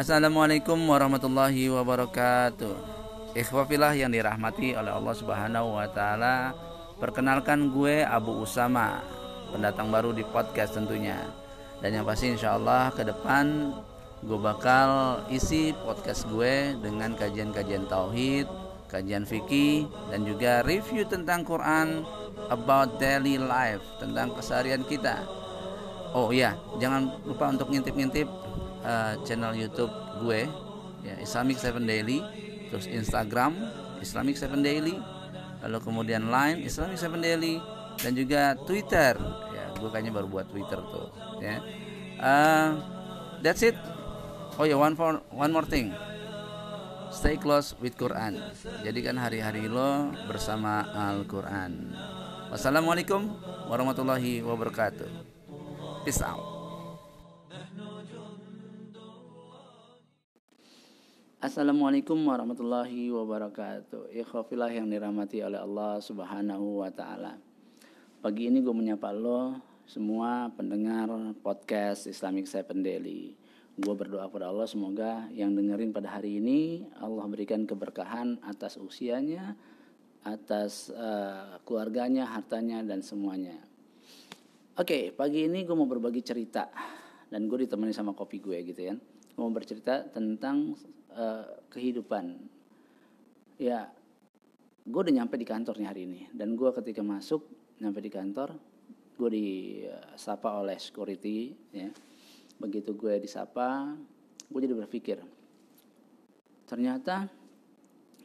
Assalamualaikum warahmatullahi wabarakatuh. Ikhwafillah yang dirahmati oleh Allah Subhanahu wa taala. Perkenalkan gue Abu Usama, pendatang baru di podcast tentunya. Dan yang pasti insya Allah ke depan gue bakal isi podcast gue dengan kajian-kajian tauhid, kajian fikih dan juga review tentang Quran about daily life, tentang keseharian kita. Oh iya, jangan lupa untuk ngintip-ngintip uh, channel YouTube gue ya Islamic Seven Daily terus Instagram Islamic Seven Daily lalu kemudian Line Islamic Seven Daily dan juga Twitter. Ya gue kayaknya baru buat Twitter tuh ya. Uh, that's it. Oh ya one for one more thing. Stay close with Quran. Jadikan hari-hari lo bersama Al Quran wassalamualaikum warahmatullahi wabarakatuh. Peace out Assalamualaikum warahmatullahi wabarakatuh. Ikhwafilah yang dirahmati oleh Allah subhanahu wa ta'ala. Pagi ini gue menyapa lo semua pendengar podcast Islamic Seven Daily. Gue berdoa pada Allah semoga yang dengerin pada hari ini Allah berikan keberkahan atas usianya Atas uh, keluarganya, hartanya, dan semuanya. Oke, pagi ini gue mau berbagi cerita Dan gue ditemani sama kopi gue gitu ya. Gue mau bercerita tentang uh, kehidupan. Ya gue udah nyampe di kantor nih hari ini. Dan gue ketika masuk nyampe di kantor gue disapa oleh security ya. Begitu gue disapa gue jadi berpikir ternyata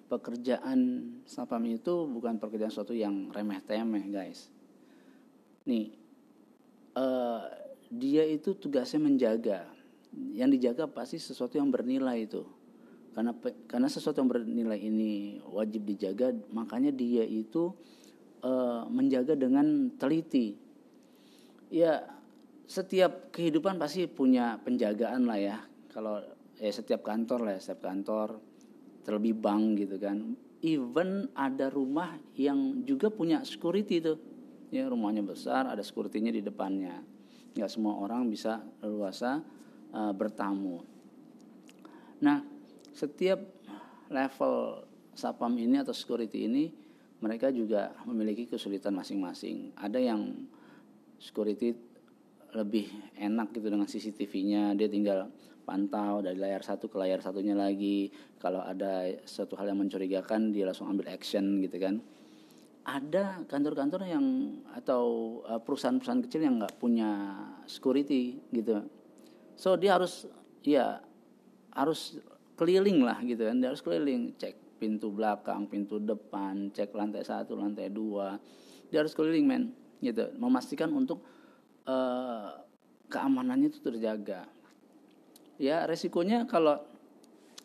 pekerjaan sapam itu bukan pekerjaan suatu yang remeh temeh guys. Nih uh, dia itu tugasnya menjaga. Yang dijaga pasti sesuatu yang bernilai itu karena karena sesuatu yang bernilai ini wajib dijaga makanya dia itu uh, menjaga dengan teliti. Ya setiap kehidupan pasti punya penjagaan lah ya. Kalau ya setiap kantor lah ya, setiap kantor terlebih bank gitu kan. Even ada rumah yang juga punya security itu ya rumahnya besar ada securitynya di depannya. Nggak semua orang bisa leluasa uh, bertamu. Nah setiap level sapam ini atau security ini mereka juga memiliki kesulitan masing-masing. Ada yang security lebih enak gitu dengan CCTV-nya, dia tinggal pantau dari layar satu ke layar satunya lagi. Kalau ada satu hal yang mencurigakan, dia langsung ambil action gitu kan. Ada kantor-kantor yang atau uh, perusahaan-perusahaan kecil yang nggak punya security gitu. So dia harus ya harus keliling lah gitu kan. Dia harus keliling. Cek pintu belakang pintu depan cek lantai satu lantai dua. Dia harus keliling men. Gitu. Memastikan untuk uh, keamanannya itu terjaga. Ya resikonya kalau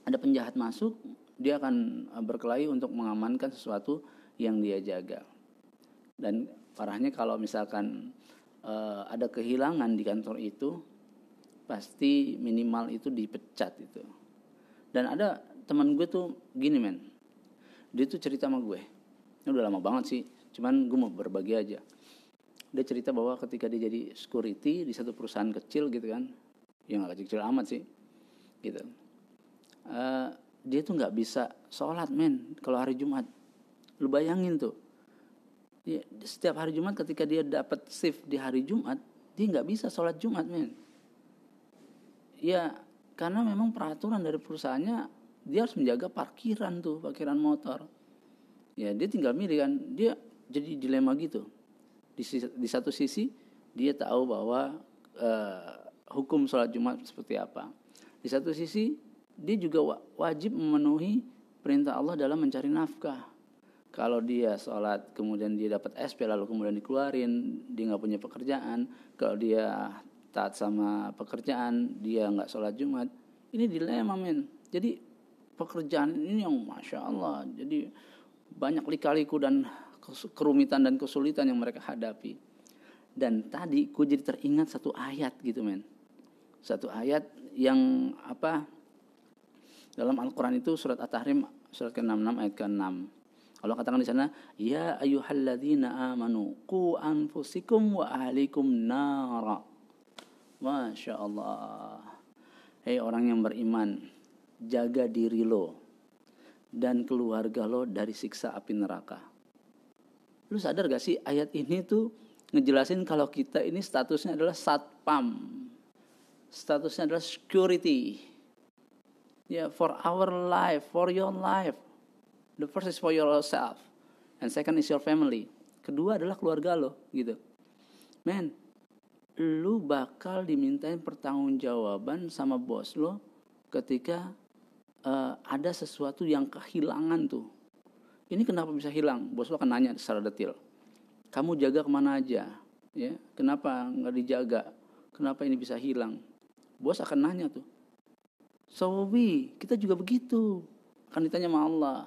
ada penjahat masuk dia akan eh, berkelahi untuk mengamankan sesuatu yang dia jaga. Dan parahnya kalau misalkan uh, ada kehilangan di kantor itu pasti minimal itu dipecat itu dan ada teman gue tuh gini men. Dia tuh cerita sama gue. Ini udah lama banget sih cuman gue mau berbagi aja. Dia cerita bahwa ketika dia jadi security di satu perusahaan kecil gitu kan yang gak kecil-kecil amat sih gitu. Uh, dia tuh nggak bisa sholat men kalau hari Jumat. Lu bayangin tuh. Ya, setiap hari Jumat ketika dia dapat shift di hari Jumat dia nggak bisa sholat Jumat men. Ya karena memang peraturan dari perusahaannya dia harus menjaga parkiran tuh parkiran motor. Ya dia tinggal milih kan dia jadi dilema gitu. Di, di satu sisi dia tahu bahwa uh, hukum sholat jumat seperti apa. Di satu sisi dia juga wajib memenuhi perintah Allah dalam mencari nafkah. Kalau dia sholat kemudian dia dapat SP lalu kemudian dikeluarin dia nggak punya pekerjaan. Kalau dia taat sama pekerjaan dia nggak sholat jumat ini dilema men. Jadi pekerjaan ini yang masya Allah jadi banyak lika-liku dan kerumitan dan kesulitan yang mereka hadapi. Dan tadi gue jadi teringat satu ayat gitu men. Satu ayat yang apa dalam Al-Quran itu surat At-Tahrim surat ke-66 ayat ke-6. Allah katakan di sana ya ayyuhalladzina amanu qu anfusikum wa ahlikum nara Masya Allah. hei orang yang beriman jaga diri lo dan keluarga lo dari siksa api neraka. Lu sadar gak sih ayat ini tuh ngejelasin kalau kita ini statusnya adalah satpam. Statusnya adalah security. Ya yeah, for our life for your life. The first is for yourself. And second is your family. Kedua adalah keluarga lo gitu. Men lu bakal dimintain pertanggungjawaban sama bos lo ketika uh, ada sesuatu yang kehilangan tuh. Ini kenapa bisa hilang? Bos lo akan nanya secara detail kamu jaga ke mana aja? Ya kenapa nggak dijaga? Kenapa ini bisa hilang? Bos akan nanya tuh. So we kita juga begitu. Akan ditanya sama Allah.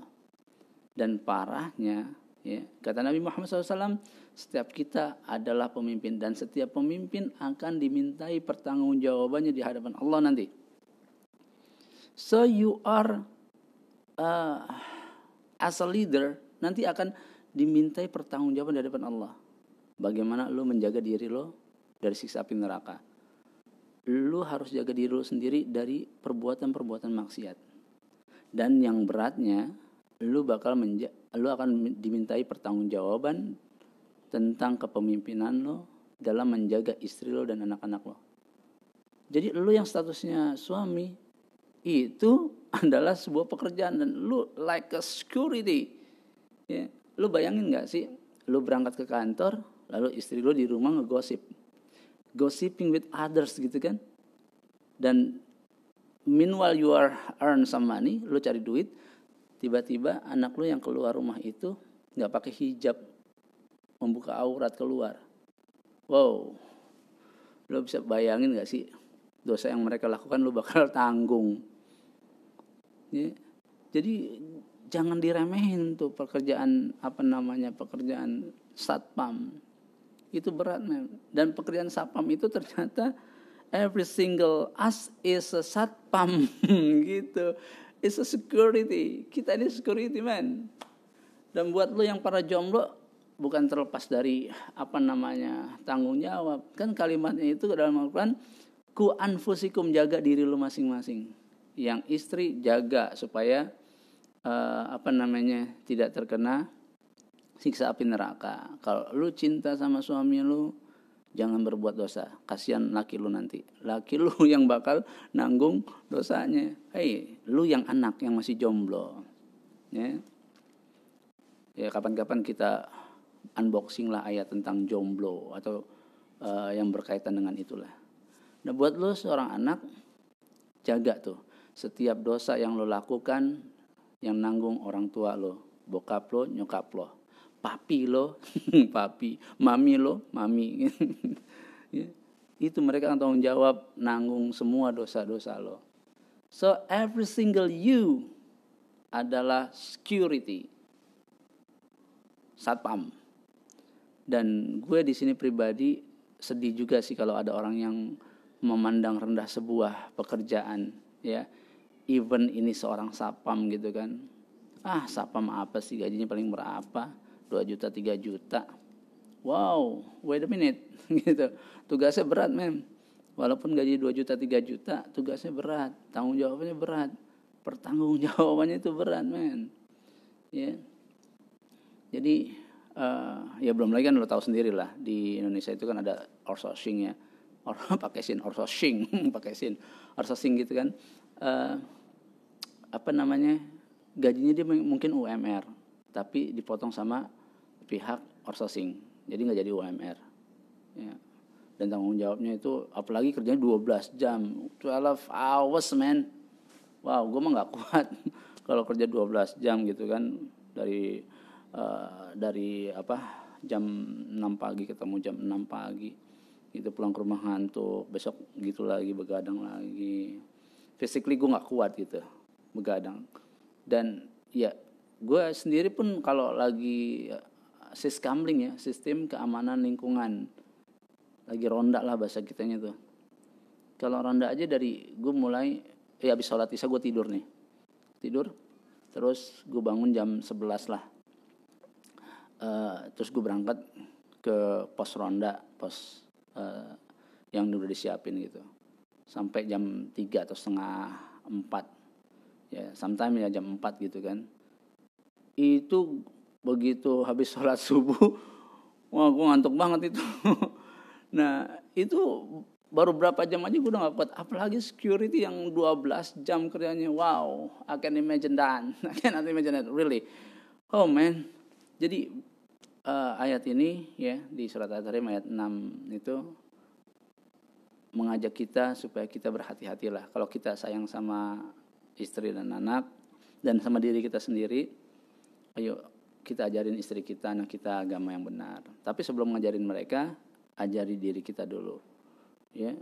Dan parahnya Ya, kata Nabi Muhammad SAW, setiap kita adalah pemimpin dan setiap pemimpin akan dimintai pertanggungjawabannya di hadapan Allah nanti. So you are uh, as a leader nanti akan dimintai pertanggungjawaban di hadapan Allah. Bagaimana lo menjaga diri lo dari siksa api neraka? Lo harus jaga diri lo sendiri dari perbuatan-perbuatan maksiat. Dan yang beratnya, lo bakal lu akan dimintai pertanggungjawaban tentang kepemimpinan lo dalam menjaga istri lo dan anak-anak lo. Jadi lu yang statusnya suami itu adalah sebuah pekerjaan dan lu like a security. Ya, lu bayangin nggak sih? Lu berangkat ke kantor, lalu istri lu di rumah ngegosip, gossiping with others gitu kan? Dan meanwhile you are earn some money, lu cari duit, tiba-tiba anak lu yang keluar rumah itu nggak pakai hijab membuka aurat keluar. Wow lo bisa bayangin nggak sih dosa yang mereka lakukan? Lo bakal tanggung. Jadi jangan diremehin tuh pekerjaan apa namanya pekerjaan satpam. Itu berat man. dan pekerjaan satpam itu ternyata every single us is a satpam gitu It's a security. Kita ini security man. Dan buat lo yang para jomblo bukan terlepas dari apa namanya tanggung jawab. Kan kalimatnya itu dalam Al-Quran ku anfusikum jaga diri lo masing-masing. Yang istri jaga supaya uh, apa namanya tidak terkena siksa api neraka. Kalau lu cinta sama suami lu, jangan berbuat dosa. Kasihan laki lu nanti. Laki lu yang bakal nanggung dosanya. Hei lu yang anak yang masih jomblo. Ya. Ya kapan-kapan kita unboxing lah ayat tentang jomblo atau uh, yang berkaitan dengan itulah. Nah buat lu seorang anak jaga tuh. Setiap dosa yang lo lakukan yang nanggung orang tua lo bokap lo nyokap lo papi lo, papi, mami lo, mami. ya. Itu mereka akan tanggung jawab nanggung semua dosa-dosa lo. So every single you adalah security. Satpam. Dan gue di sini pribadi sedih juga sih kalau ada orang yang memandang rendah sebuah pekerjaan ya even ini seorang sapam gitu kan ah sapam apa sih gajinya paling berapa 2 juta 3 juta. Wow wait a minute. Gitu. Tugasnya berat mem walaupun gaji 2 juta 3 juta tugasnya berat. Tanggung jawabnya berat. Pertanggung jawabannya itu berat men. Ya. Jadi uh, ya belum lagi kan lo tahu sendiri lah di Indonesia itu kan ada outsourcing ya. Orang pakai sin outsourcing pakai sin outsourcing gitu kan. Uh, apa namanya gajinya dia mungkin UMR tapi dipotong sama pihak outsourcing. Jadi nggak jadi UMR ya. dan tanggung jawabnya itu apalagi kerjanya 12 jam. 12 hours man. Wow gue mah nggak kuat kalau kerja 12 jam gitu kan. Dari uh, dari apa jam 6 pagi ketemu jam 6 pagi. Itu pulang ke rumah ngantuk. Besok gitu lagi begadang lagi. Physically gue nggak kuat gitu begadang. Dan ya gue sendiri pun kalau lagi siskamling ya sistem keamanan lingkungan. Lagi ronda lah bahasa kitanya tuh. Kalau ronda aja dari gue mulai ya habis sholat isya gue tidur nih. Tidur terus gue bangun jam 11 lah. Uh, terus gue berangkat ke pos ronda pos uh, yang udah disiapin gitu. Sampai jam 3 atau setengah 4 ya sometimes ya jam 4 gitu kan. Itu begitu habis sholat subuh wah gue ngantuk banget itu. Nah itu baru berapa jam aja gue udah gak kuat. Apalagi security yang 12 jam kerjanya. Wow I can imagine that. I cannot imagine that really. Oh man. Jadi uh, ayat ini ya di surat At-Tahrim ayat 6 itu mengajak kita supaya kita berhati-hatilah kalau kita sayang sama istri dan anak dan sama diri kita sendiri ayo kita ajarin istri kita anak kita agama yang benar. Tapi sebelum ngajarin mereka ajari diri kita dulu. Ya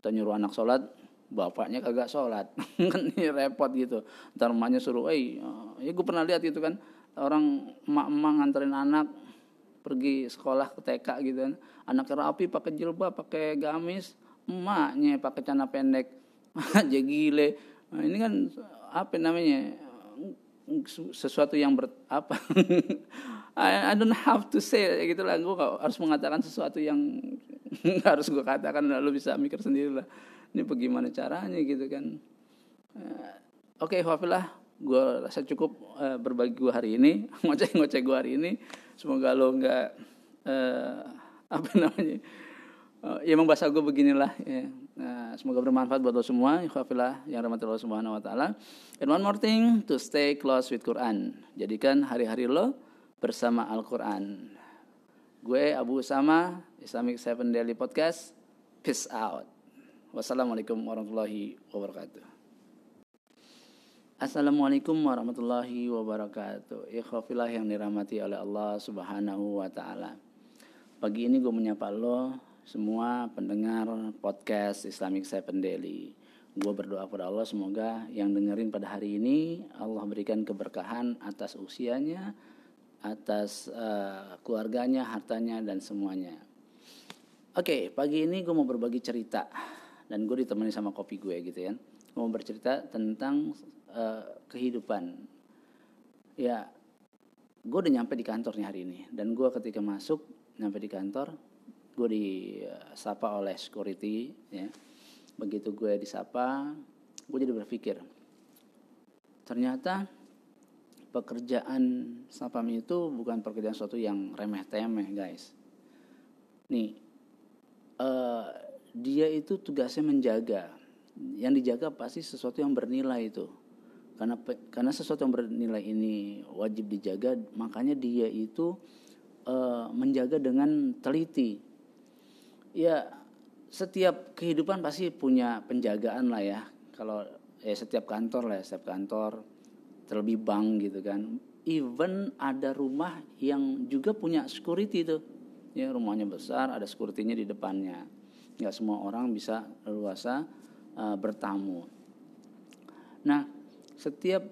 kita nyuruh anak sholat bapaknya kagak sholat. Kan ini repot gitu. Ntar emaknya suruh eh ya gue pernah lihat gitu kan orang emak-emak nganterin anak pergi sekolah ke TK gitu kan. Anaknya rapi pakai jilbab pakai gamis. Emaknya pakai celana pendek aja gile. Nah, ini kan apa namanya sesuatu yang ber apa? I, I don't have to say gitu lah. Gue harus mengatakan sesuatu yang harus gue katakan lalu bisa mikir sendiri lah ini bagaimana caranya gitu kan. Uh, oke okay, Wafilah gue rasa cukup uh, berbagi gue hari ini ngoceh ngoceh gue hari ini. Semoga lo nggak uh, apa namanya uh, ya emang bahasa gue beginilah ya Nah, semoga bermanfaat buat lo semua, ikhwafillah yang rahmat Allah Subhanahu wa taala. And one more thing, to stay close with Quran. Jadikan hari-hari lo bersama Al-Qur'an. Gue Abu Usama, Islamic Seven Daily Podcast. Peace out. Wassalamualaikum warahmatullahi wabarakatuh. Assalamualaikum warahmatullahi wabarakatuh. Ikhwafillah yang dirahmati oleh Allah Subhanahu wa taala. Pagi ini gue menyapa lo semua pendengar podcast Islamic Seven Daily. Gue berdoa kepada Allah semoga yang dengerin pada hari ini Allah berikan keberkahan atas usianya, atas uh, keluarganya, hartanya dan semuanya. Oke, okay, pagi ini gue mau berbagi cerita dan gue ditemani sama kopi gue gitu ya. Gue mau bercerita tentang uh, kehidupan. Ya, gue udah nyampe di kantor nih hari ini dan gue ketika masuk nyampe di kantor gue disapa oleh security ya. Begitu gue disapa gue jadi berpikir ternyata pekerjaan sapam itu bukan pekerjaan suatu yang remeh temeh guys. Nih uh, dia itu tugasnya menjaga. Yang dijaga pasti sesuatu yang bernilai itu. Karena karena sesuatu yang bernilai ini wajib dijaga makanya dia itu uh, menjaga dengan teliti ya setiap kehidupan pasti punya penjagaan lah ya. Kalau ya setiap kantor lah ya, setiap kantor terlebih bank gitu kan. Even ada rumah yang juga punya security tuh. Ya rumahnya besar ada securitynya di depannya. Nggak semua orang bisa leluasa uh, bertamu. Nah setiap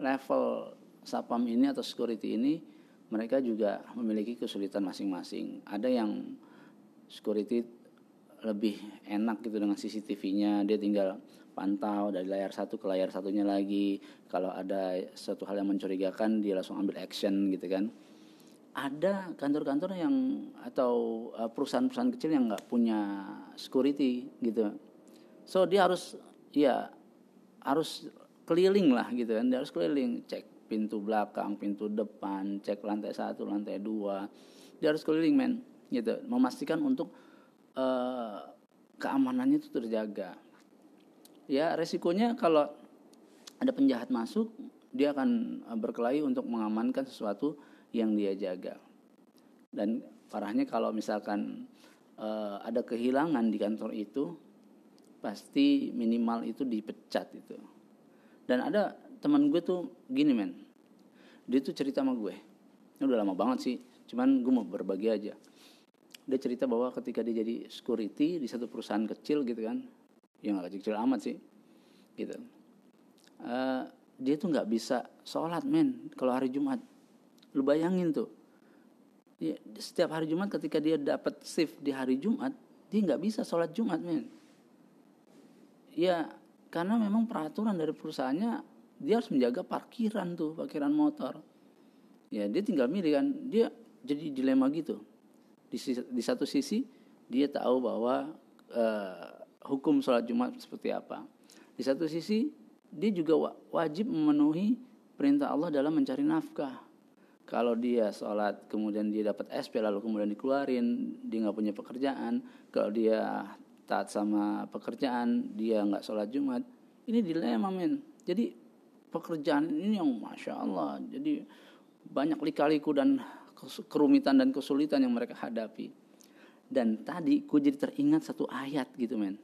level sapam ini atau security ini mereka juga memiliki kesulitan masing-masing. Ada yang security lebih enak gitu dengan CCTV-nya dia tinggal pantau dari layar satu ke layar satunya lagi. Kalau ada suatu hal yang mencurigakan dia langsung ambil action gitu kan. Ada kantor-kantor yang atau uh, perusahaan-perusahaan kecil yang nggak punya security gitu. So dia harus ya harus keliling lah gitu kan. Dia harus keliling. Cek pintu belakang pintu depan cek lantai satu lantai dua. Dia harus keliling men gitu. Memastikan untuk uh, keamanannya itu terjaga. Ya resikonya kalau ada penjahat masuk dia akan eh, berkelahi untuk mengamankan sesuatu yang dia jaga. Dan parahnya kalau misalkan uh, ada kehilangan di kantor itu pasti minimal itu dipecat itu. Dan ada teman gue tuh gini men. Dia tuh cerita sama gue. Ini udah lama banget sih cuman gue mau berbagi aja dia cerita bahwa ketika dia jadi security di satu perusahaan kecil gitu kan yang nggak kecil amat sih gitu. Uh, dia tuh nggak bisa sholat men kalau hari Jumat. Lu bayangin tuh. Dia, setiap hari Jumat ketika dia dapat shift di hari Jumat dia nggak bisa sholat Jumat men. Ya karena memang peraturan dari perusahaannya dia harus menjaga parkiran tuh parkiran motor. Ya dia tinggal milih kan. Dia jadi dilema gitu di, di satu sisi dia tahu bahwa uh, hukum sholat Jumat seperti apa. Di satu sisi dia juga wajib memenuhi perintah Allah dalam mencari nafkah. Kalau dia sholat kemudian dia dapat SP lalu kemudian dikeluarin, dia nggak punya pekerjaan. Kalau dia taat sama pekerjaan, dia nggak sholat Jumat. Ini dilema men. Jadi pekerjaan ini yang masya Allah. Jadi banyak lika-liku dan kerumitan dan kesulitan yang mereka hadapi. Dan tadi gue jadi teringat satu ayat gitu men.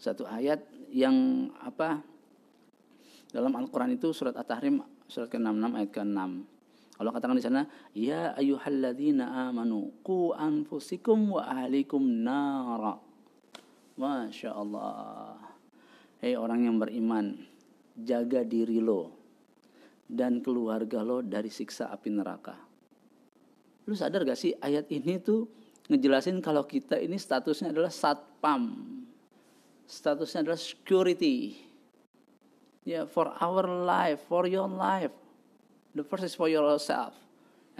Satu ayat yang apa dalam Al-Quran itu surat At-Tahrim surat ke-66 ayat ke-6. Allah katakan di sana, "Ya ayyuhalladzina amanu qu anfusikum wa ahlikum nara." Masya Allah. Hei orang yang beriman, jaga diri lo dan keluarga lo dari siksa api neraka. Lu sadar gak sih ayat ini tuh ngejelasin kalau kita ini statusnya adalah satpam. Statusnya adalah security yeah, for our life, for your life. The first is for yourself,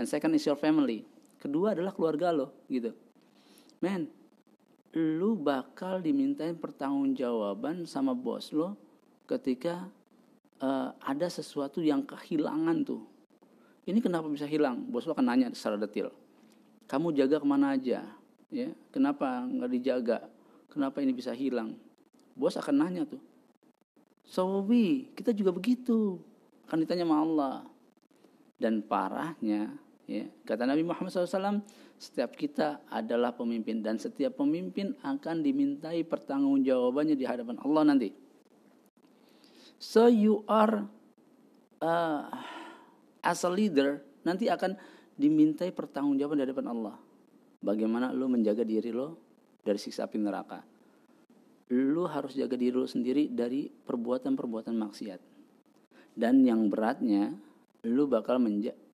and second is your family. Kedua adalah keluarga lo, gitu. Man, lu bakal dimintain pertanggungjawaban sama bos lo ketika uh, ada sesuatu yang kehilangan tuh. Ini kenapa bisa hilang? Bos lo akan nanya secara detail. Kamu jaga ke mana aja? Ya, kenapa nggak dijaga? Kenapa ini bisa hilang? Bos akan nanya tuh Sawabi, kita juga begitu. Akan ditanya sama Allah. Dan parahnya, ya, kata Nabi Muhammad SAW, setiap kita adalah pemimpin dan setiap pemimpin akan dimintai pertanggungjawabannya di hadapan Allah nanti. So you are uh, as a leader nanti akan dimintai pertanggungjawaban di hadapan Allah. Bagaimana lo menjaga diri lo dari siksa api neraka lu harus jaga diri lu sendiri dari perbuatan-perbuatan maksiat. Dan yang beratnya, lu bakal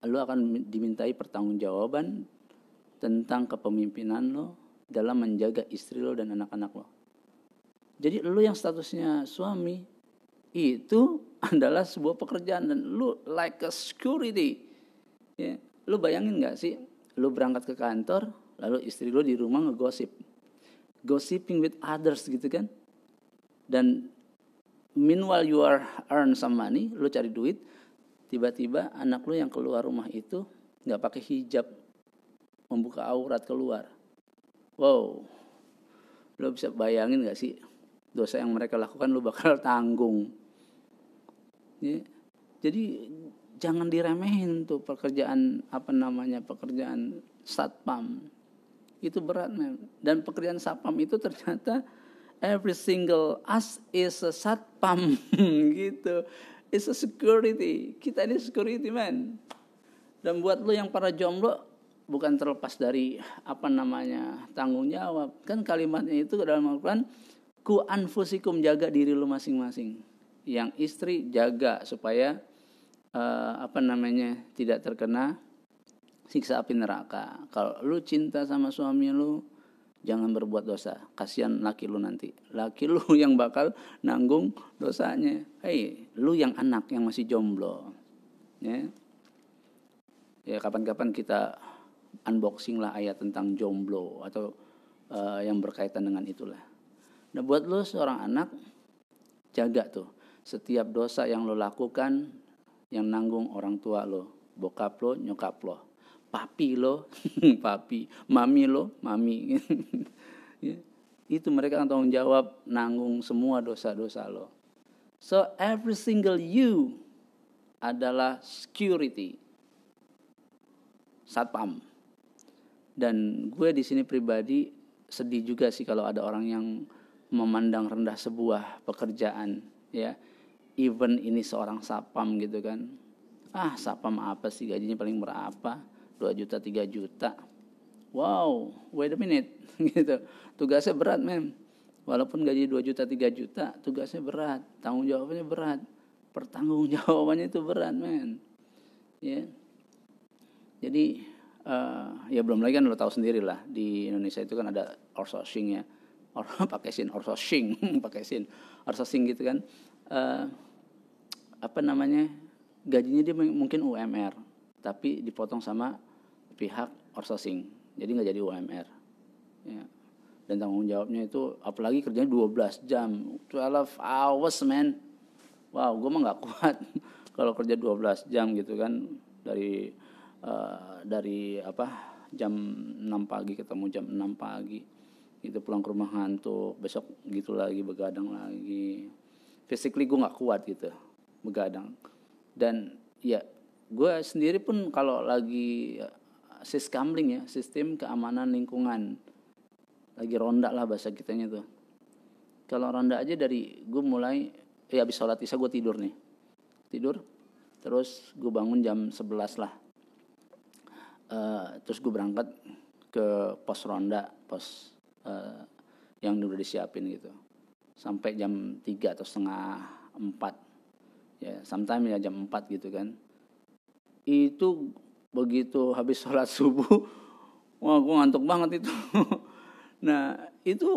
lu akan dimintai pertanggungjawaban tentang kepemimpinan lo dalam menjaga istri lo dan anak-anak lo. Jadi lu yang statusnya suami itu adalah sebuah pekerjaan. Dan lu like a security. Ya, lu bayangin nggak sih, lu berangkat ke kantor, lalu istri lu di rumah ngegosip. Gossiping with others gitu kan? Dan meanwhile you are earn some money lu cari duit tiba-tiba anak lu yang keluar rumah itu nggak pakai hijab membuka aurat keluar. Wow. Lu bisa bayangin nggak sih? Dosa yang mereka lakukan lu bakal tanggung ya. jadi jangan diremehin tuh pekerjaan apa namanya pekerjaan satpam. Itu berat man. dan pekerjaan satpam itu ternyata every single us is a satpam gitu. Is a security. Kita ini security man dan buat lo yang para jomblo bukan terlepas dari apa namanya tanggung jawab. Kan kalimatnya itu dalam Al-Quran ku anfusikum jaga diri lo masing-masing yang istri jaga supaya uh, apa namanya tidak terkena siksa api neraka. Kalau lu cinta sama suami lu, jangan berbuat dosa. Kasihan laki lu nanti. Laki lu yang bakal nanggung dosanya. Hei, lu yang anak yang masih jomblo. Ya. Ya kapan-kapan kita unboxing lah ayat tentang jomblo atau uh, yang berkaitan dengan itulah. Nah buat lu seorang anak jaga tuh setiap dosa yang lo lakukan yang nanggung orang tua lo, bokap lo, nyokap lo papi lo, papi, mami lo, mami. ya. Itu mereka akan tanggung jawab nanggung semua dosa-dosa lo. So every single you adalah security. Satpam. Dan gue di sini pribadi sedih juga sih kalau ada orang yang memandang rendah sebuah pekerjaan ya even ini seorang sapam gitu kan. Ah sapam apa sih? Gajinya paling berapa? 2 juta 3 juta. Wow wait a minute. Gitu. Tugasnya berat men. Walaupun gaji 2 juta 3 juta tugasnya berat. Tanggung jawabnya berat. Pertanggung jawabannya itu berat men. Ya. Yeah. jadi uh, ya belum lagi kan lo tahu sendiri lah. Di Indonesia itu kan ada outsourcing ya. Or pakai sin outsourcing. Pakai sin outsourcing gitu kan. Uh, apa namanya gajinya dia mungkin UMR tapi dipotong sama pihak outsourcing. Jadi nggak jadi UMR ya. dan tanggung jawabnya itu apalagi kerjanya 12 jam 12 hours man. Wow gue mah nggak kuat kalau kerja 12 jam gitu kan. Dari uh, dari apa jam 6 pagi ketemu jam 6 pagi. Itu pulang ke rumah ngantuk besok gitu lagi begadang lagi. Physically gue nggak kuat gitu begadang. Dan ya gue sendiri pun kalau lagi siskamling ya sistem keamanan lingkungan. Lagi ronda lah bahasa kitanya tuh. Kalau ronda aja dari gue mulai ya habis sholat isya gue tidur nih. Tidur terus gue bangun jam 11 lah. Uh, terus gue berangkat ke pos ronda pos uh, yang udah disiapin gitu. Sampai jam 3 atau setengah 4 ya sometimes ya jam 4 gitu kan itu begitu habis sholat subuh wah gue ngantuk banget itu Nah itu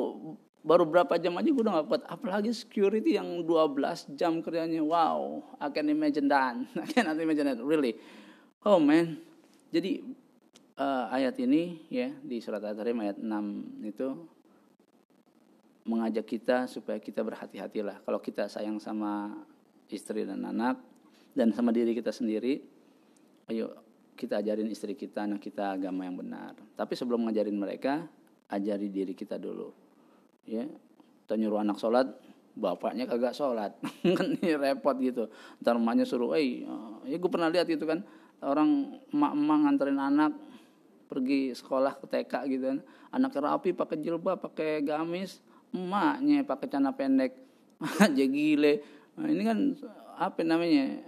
baru berapa jam aja gue udah gak kuat. Apalagi security yang 12 jam kerjanya. Wow, I can imagine that. I can imagine that, really. Oh man. Jadi uh, ayat ini ya di surat At-Tahrim ayat 6 itu mengajak kita supaya kita berhati-hatilah. Kalau kita sayang sama istri dan anak dan sama diri kita sendiri, ayo kita ajarin istri kita, anak kita agama yang benar. Tapi sebelum ngajarin mereka, ajari diri kita dulu. Ya kita nyuruh anak sholat bapaknya kagak sholat. Kan ini repot gitu. Ntar emaknya suruh eh ya gue pernah lihat gitu kan orang emak-emak nganterin anak pergi sekolah ke TK gitu kan. Anak rapi pakai jilbab pakai gamis. Emaknya pakai celana pendek. Aja gile nah, ini kan apa namanya?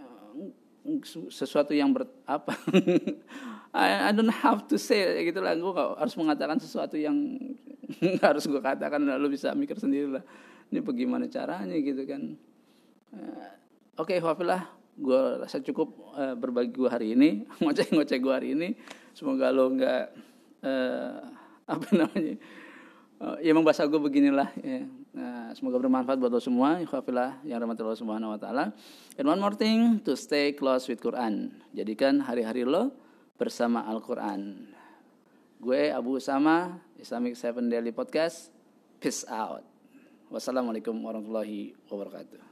Sesuatu yang ber apa? I, I don't have to say gitu lah. Gue harus mengatakan sesuatu yang harus gue katakan lalu bisa mikir sendiri lah. Ini bagaimana caranya gitu kan. Uh, oke okay, Wafilah gue rasa cukup uh, berbagi gue hari ini ngoceh ngoceh gue hari ini. Semoga lo nggak uh, apa namanya? Uh, ya emang bahasa gue beginilah ya. Nah, semoga bermanfaat buat lo semua, ikhwafillah yang rahmat Allah Subhanahu wa taala. And one more thing to stay close with Quran. Jadikan hari-hari lo bersama Al-Quran. Gue Abu Usama, Islamic Seven Daily Podcast. Peace out. Wassalamualaikum warahmatullahi wabarakatuh.